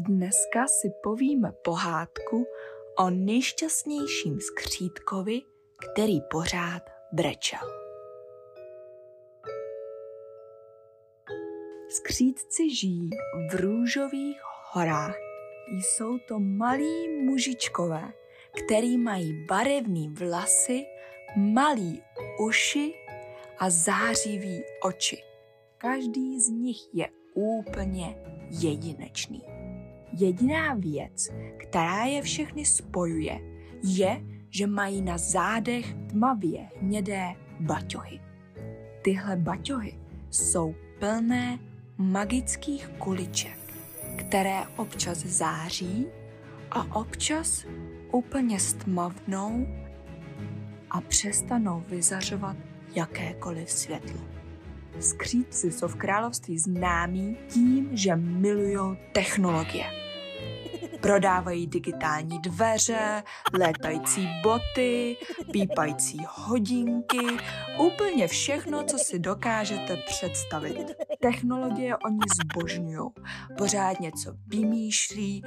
Dneska si povíme pohádku o nejšťastnějším skřítkovi, který pořád brečel. Skřítci žijí v růžových horách. Jsou to malí mužičkové, který mají barevné vlasy, malý uši a zářivý oči. Každý z nich je úplně jedinečný. Jediná věc, která je všechny spojuje, je, že mají na zádech tmavě hnědé baťohy. Tyhle baťohy jsou plné magických kuliček, které občas září a občas úplně stmavnou a přestanou vyzařovat jakékoliv světlo. Skřídci jsou v království známí tím, že milují technologie. Prodávají digitální dveře, létající boty, pípající hodinky, úplně všechno, co si dokážete představit. Technologie oni zbožňují. Pořád něco vymýšlí,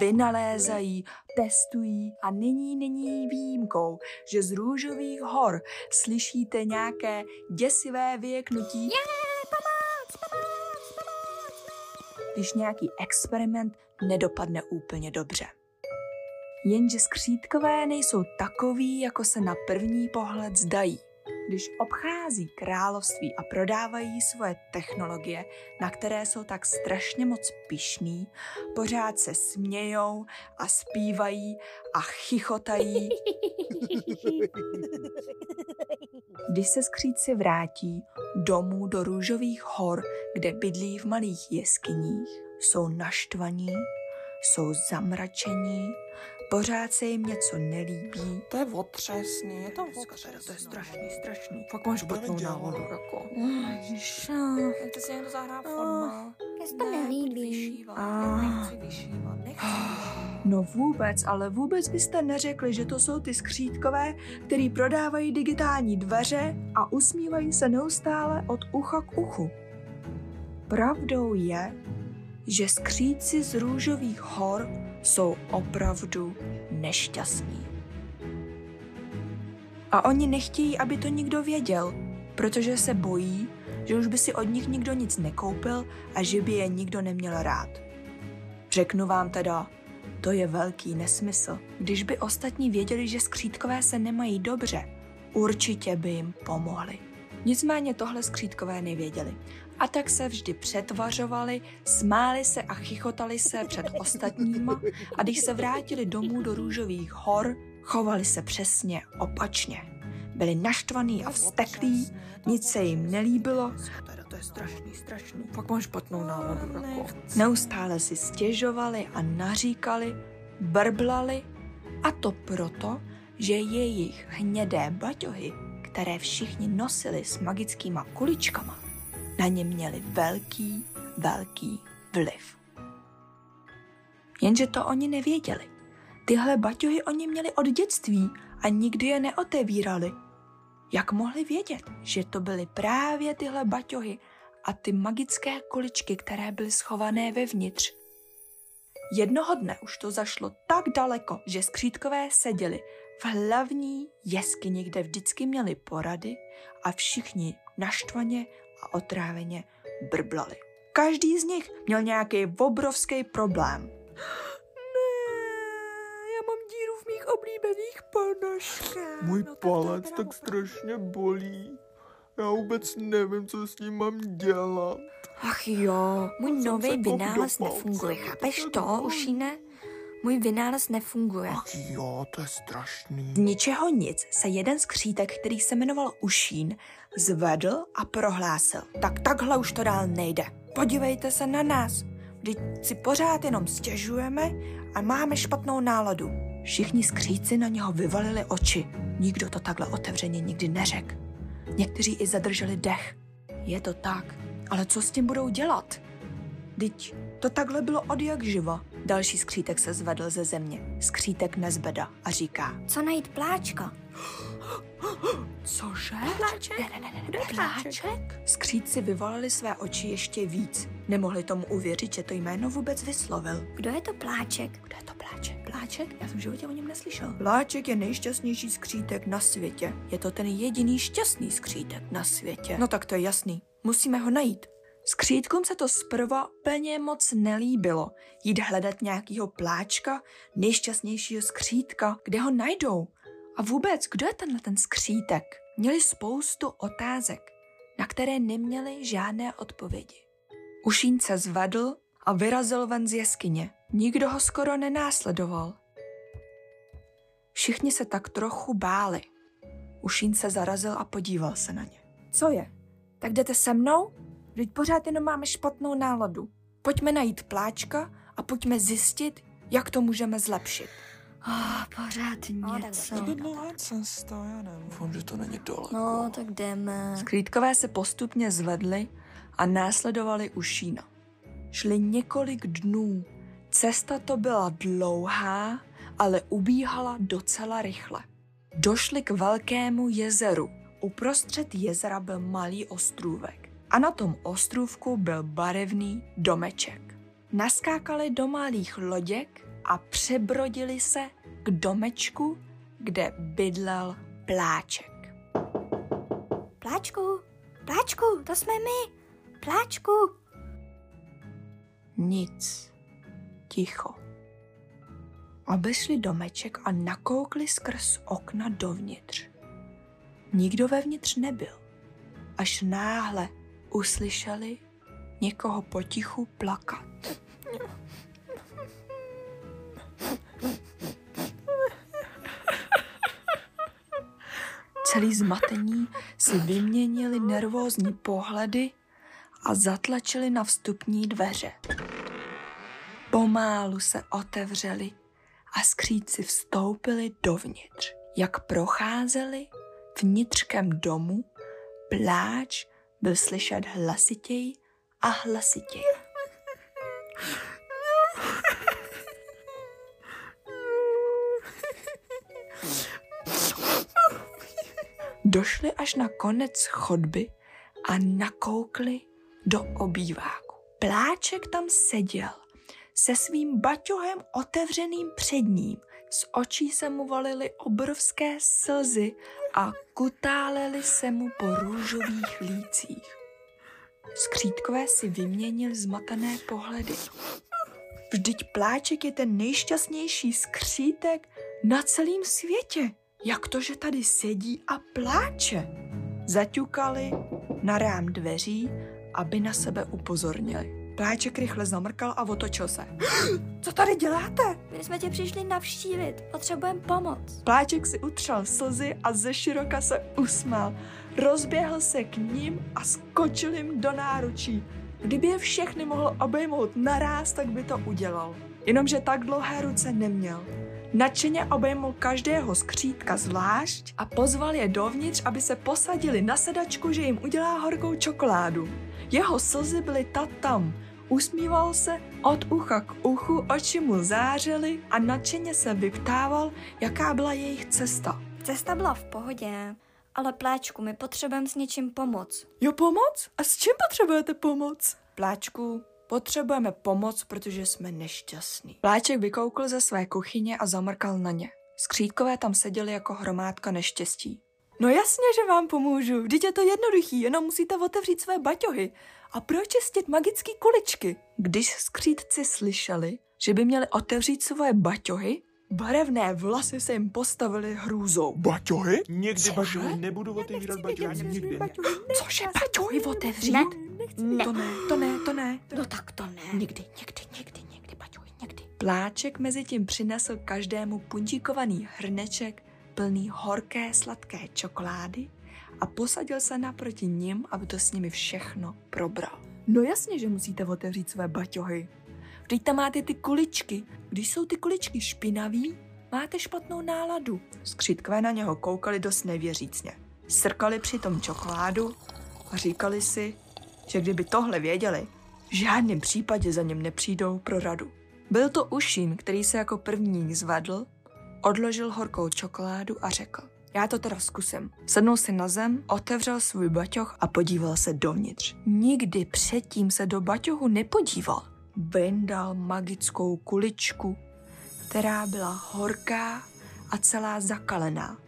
vynalézají, testují a nyní není výjimkou, že z růžových hor slyšíte nějaké děsivé vyjeknutí. Yeah, Když nějaký experiment nedopadne úplně dobře. Jenže skřítkové nejsou takový, jako se na první pohled zdají. Když obchází království a prodávají svoje technologie, na které jsou tak strašně moc pišný, pořád se smějou a zpívají a chichotají. Když se skříci vrátí domů do růžových hor, kde bydlí v malých jeskyních, jsou naštvaní, jsou zamračení, pořád se jim něco nelíbí. To je otřesný, je to otřesný. to je strašný, strašný. Fakt máš špatnou návodu, jako. Ježiš, Ty si někdo zahrá forma. Mně se to nelíbí. Vyšívat, nechci No vůbec, ale vůbec byste neřekli, že to jsou ty skřítkové, který prodávají digitální dveře a usmívají se neustále od ucha k uchu. Pravdou je, že skříci z růžových hor jsou opravdu nešťastní. A oni nechtějí, aby to nikdo věděl, protože se bojí, že už by si od nich nikdo nic nekoupil a že by je nikdo neměl rád. Řeknu vám teda, to je velký nesmysl. Když by ostatní věděli, že skřítkové se nemají dobře, určitě by jim pomohli. Nicméně tohle skřítkové nevěděli. A tak se vždy přetvařovali, smáli se a chichotali se před ostatníma a když se vrátili domů do růžových hor, chovali se přesně opačně. Byli naštvaní a vzteklí, nic se jim nelíbilo, Teda to je strašný, strašný. Fakt máš špatnou náladu, jako. neustále si stěžovali a naříkali, brblali a to proto, že jejich hnědé baťohy, které všichni nosili s magickýma kuličkama, na ně měli velký, velký vliv. Jenže to oni nevěděli. Tyhle baťohy oni měli od dětství a nikdy je neotevírali. Jak mohli vědět, že to byly právě tyhle baťohy a ty magické kuličky, které byly schované vevnitř? Jednoho dne už to zašlo tak daleko, že skřítkové seděli v hlavní jeskyni, kde vždycky měli porady a všichni naštvaně a otráveně brblali. Každý z nich měl nějaký obrovský problém. Já mám díru v mých oblíbených ponožkách. Můj No palec tak opravdu- strašně bolí. Já vůbec nevím, co s ním mám dělat. Ach jo, můj nový vynález nefunguje, chápeš to. Ušíne? Můj vynález nefunguje. Ach jo, to je strašný. Z ničeho nic se jeden skřítek, který se jmenoval Ušín, zvedl a prohlásil. Tak takhle už to dál nejde. Podívejte se na nás. Vždyť si pořád jenom stěžujeme a máme špatnou náladu. Všichni skříci na něho vyvalili oči. Nikdo to takhle otevřeně nikdy neřekl. Někteří i zadrželi dech. Je to tak, ale co s tím budou dělat? Dyť to takhle bylo od jak živa. Další skřítek se zvedl ze země. Skřítek nezbeda a říká. Co najít pláčka? Cože? Pláček? Ne, ne, ne, ne, je pláček? Skřídci vyvolali své oči ještě víc. Nemohli tomu uvěřit, že to jméno vůbec vyslovil. Kdo je to pláček? Kdo je to pláček? Pláček? Já jsem v životě o něm neslyšel. Pláček je nejšťastnější skřítek na světě. Je to ten jediný šťastný skřítek na světě. No tak to je jasný. Musíme ho najít. Skřítkům se to zprva úplně moc nelíbilo. Jít hledat nějakýho pláčka, nejšťastnějšího skřítka, kde ho najdou. A vůbec, kdo je tenhle ten skřítek? Měli spoustu otázek, na které neměli žádné odpovědi. Ušín se zvedl a vyrazil ven z jeskyně. Nikdo ho skoro nenásledoval. Všichni se tak trochu báli. Ušín se zarazil a podíval se na ně. Co je? Tak jdete se mnou? Vždyť pořád jenom máme špatnou náladu. Pojďme najít pláčka a pojďme zjistit, jak to můžeme zlepšit. Oh, pořád No, něco. To je dlouhá cesta, já nevím. Doufám, že to není daleko. No, tak jdeme. Skrýtkové se postupně zvedli a následovali Ušína. Šli několik dnů. Cesta to byla dlouhá, ale ubíhala docela rychle. Došli k velkému jezeru. Uprostřed jezera byl malý ostrůvek. A na tom ostrůvku byl barevný domeček. Naskákali do malých loděk a přebrodili se k domečku, kde bydlel pláček. Pláčku, pláčku, to jsme my. Pláčku. Nic. Ticho. Obešli domeček a nakoukli skrz okna dovnitř. Nikdo vevnitř nebyl. Až náhle uslyšeli někoho potichu plakat. Celý zmatení si vyměnili nervózní pohledy a zatlačili na vstupní dveře. Pomálu se otevřeli a skříci vstoupili dovnitř. Jak procházeli vnitřkem domu, pláč byl slyšet hlasitěji a hlasitěji. Došli až na konec chodby a nakoukli do obýváku. Pláček tam seděl se svým baťohem otevřeným před ním. Z očí se mu valily obrovské slzy a kutálely se mu po růžových lících. Skřítkové si vyměnili zmatené pohledy. Vždyť pláček je ten nejšťastnější skřítek na celém světě. Jak to, že tady sedí a pláče? Zaťukali na rám dveří, aby na sebe upozornili. Pláček rychle zamrkal a otočil se. Co tady děláte? My jsme tě přišli navštívit. Potřebujeme pomoc. Pláček si utřel slzy a ze široka se usmál. Rozběhl se k ním a skočil jim do náručí. Kdyby je všechny mohl obejmout naráz, tak by to udělal. Jenomže tak dlouhé ruce neměl. Nadšeně obejmul každého skřítka zvlášť a pozval je dovnitř, aby se posadili na sedačku, že jim udělá horkou čokoládu. Jeho slzy byly tam. Usmíval se od ucha k uchu, oči mu zářily a nadšeně se vyptával, jaká byla jejich cesta. Cesta byla v pohodě, ale pláčku, my potřebujeme s něčím pomoc. Jo, pomoc? A s čím potřebujete pomoc? Pláčku, potřebujeme pomoc, protože jsme nešťastní. Pláček vykoukl ze své kuchyně a zamrkal na ně. Skřítkové tam seděli jako hromádka neštěstí. No jasně, že vám pomůžu. Vždyť je to jednoduchý, jenom musíte otevřít své baťohy a pročistit magické kuličky. Když skřítci slyšeli, že by měli otevřít svoje baťohy, barevné vlasy se jim postavily hrůzou. Baťohy? Někdy baťohy nebudu otevírat baťohy, nikdy. Cože baťohy otevřít? Ne, ne. To ne, to ne, to ne. No tak to ne. Někdy, někdy, někdy, někdy, baťohy, někdy. Pláček mezi tím přinesl každému puntíkovaný hrneček plný horké sladké čokolády a posadil se naproti ním, aby to s nimi všechno probral. No jasně, že musíte otevřít své baťohy. Vždyť tam máte ty kuličky. Když jsou ty kuličky špinavý, máte špatnou náladu. Skřítkové na něho koukali dost nevěřícně. Srkali přitom čokoládu a říkali si, že kdyby tohle věděli, v žádném případě za ním nepřijdou pro radu. Byl to Ušín, který se jako první zvedl, odložil horkou čokoládu a řekl. Já to teda zkusím. Sednul si na zem, otevřel svůj baťoch a podíval se dovnitř. Nikdy předtím se do baťohu nepodíval. Vyndal magickou kuličku, která byla horká a celá zakalená.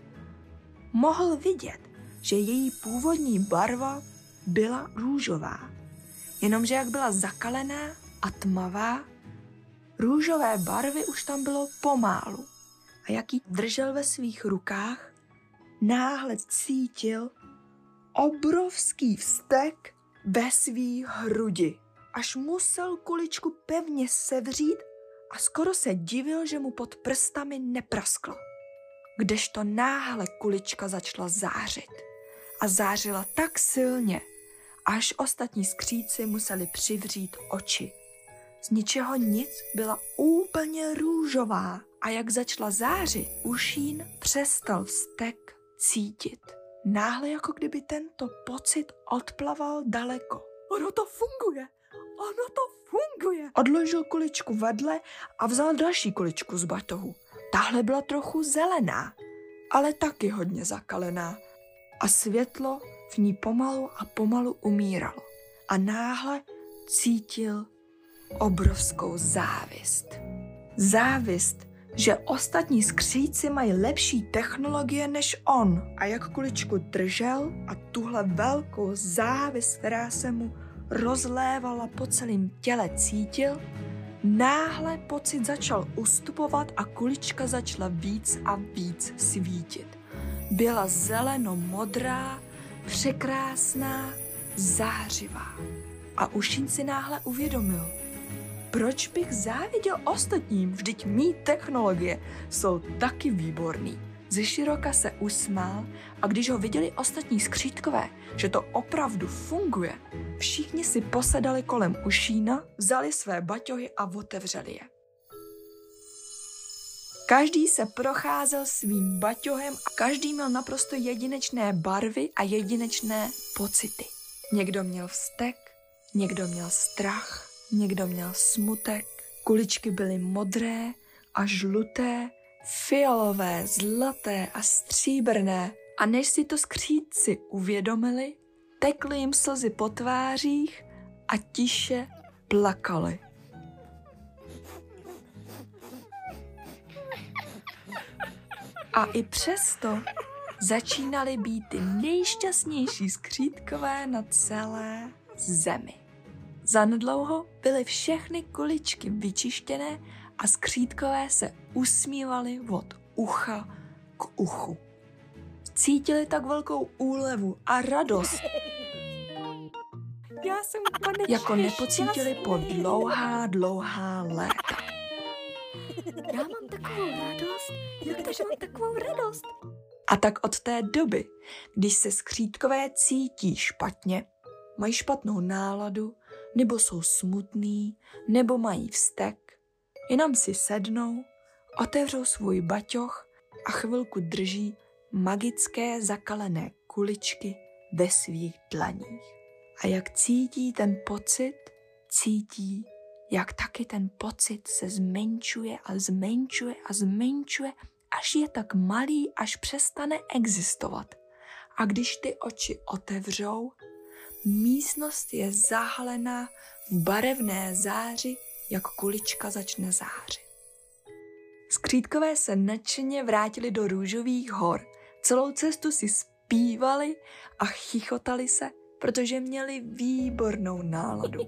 Mohl vidět, že její původní barva byla růžová. Jenomže jak byla zakalená a tmavá, růžové barvy už tam bylo pomálu. A jak ji držel ve svých rukách, náhle cítil obrovský vztek ve svý hrudi. Až musel kuličku pevně sevřít a skoro se divil, že mu pod prstami neprasklo. Kdežto náhle kulička začala zářit. A zářila tak silně, až ostatní skříci museli přivřít oči. Z ničeho nic byla úplně růžová a jak začala zářit, Ušín přestal vztek cítit. Náhle jako kdyby tento pocit odplaval daleko. Ono to funguje. Ono to funguje. Odložil kuličku vedle a vzal další kuličku z batohu. Tahle byla trochu zelená, ale taky hodně zakalená. A světlo v ní pomalu a pomalu umíralo. A náhle cítil obrovskou závist. Závist, že ostatní skříci mají lepší technologie než on. A jak kuličku držel a tuhle velkou závist, která se mu rozlévala po celém těle, cítil, náhle pocit začal ustupovat a kulička začala víc a víc svítit. Byla zeleno-modrá, překrásná, zářivá. A Ušin si náhle uvědomil, proč bych záviděl ostatním, vždyť mý technologie jsou taky výborný. Ze široka se usmál a když ho viděli ostatní skřítkové, že to opravdu funguje, všichni si posedali kolem ušína, vzali své baťohy a otevřeli je. Každý se procházel svým baťohem a každý měl naprosto jedinečné barvy a jedinečné pocity. Někdo měl vztek, někdo měl strach, někdo měl smutek, kuličky byly modré a žluté, fialové, zlaté a stříbrné. A než si to skřídci uvědomili, tekly jim slzy po tvářích a tiše plakali. A i přesto začínali být ty nejšťastnější skřítkové na celé zemi. Zanedlouho byly všechny kuličky vyčištěné a skřítkové se usmívali od ucha k uchu. Cítili tak velkou úlevu a radost, Já jsem jako nepocítili po dlouhá, dlouhá léta. Já mám takovou radost. Jak to, že mám takovou radost? A tak od té doby, když se skřítkové cítí špatně, mají špatnou náladu, nebo jsou smutný, nebo mají vztek, jenom si sednou, otevřou svůj baťoch a chvilku drží magické zakalené kuličky ve svých dlaních. A jak cítí ten pocit, cítí, jak taky ten pocit se zmenšuje a zmenšuje a zmenšuje, až je tak malý, až přestane existovat. A když ty oči otevřou, místnost je zahalená v barevné záři, jak kulička začne zářit. Skřítkové se nadšeně vrátili do růžových hor. Celou cestu si zpívali a chichotali se, protože měli výbornou náladu.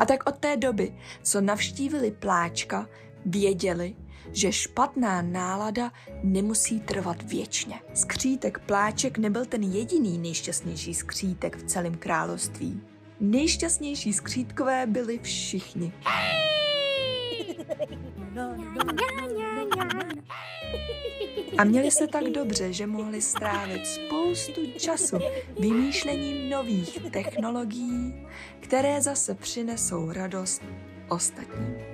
A tak od té doby, co navštívili pláčka, věděli, že špatná nálada nemusí trvat věčně. Skřítek pláček nebyl ten jediný nejšťastnější skřítek v celém království. Nejšťastnější skřítkové byli všichni. A měli se tak dobře, že mohli strávit spoustu času vymýšlením nových technologií, které zase přinesou radost ostatním.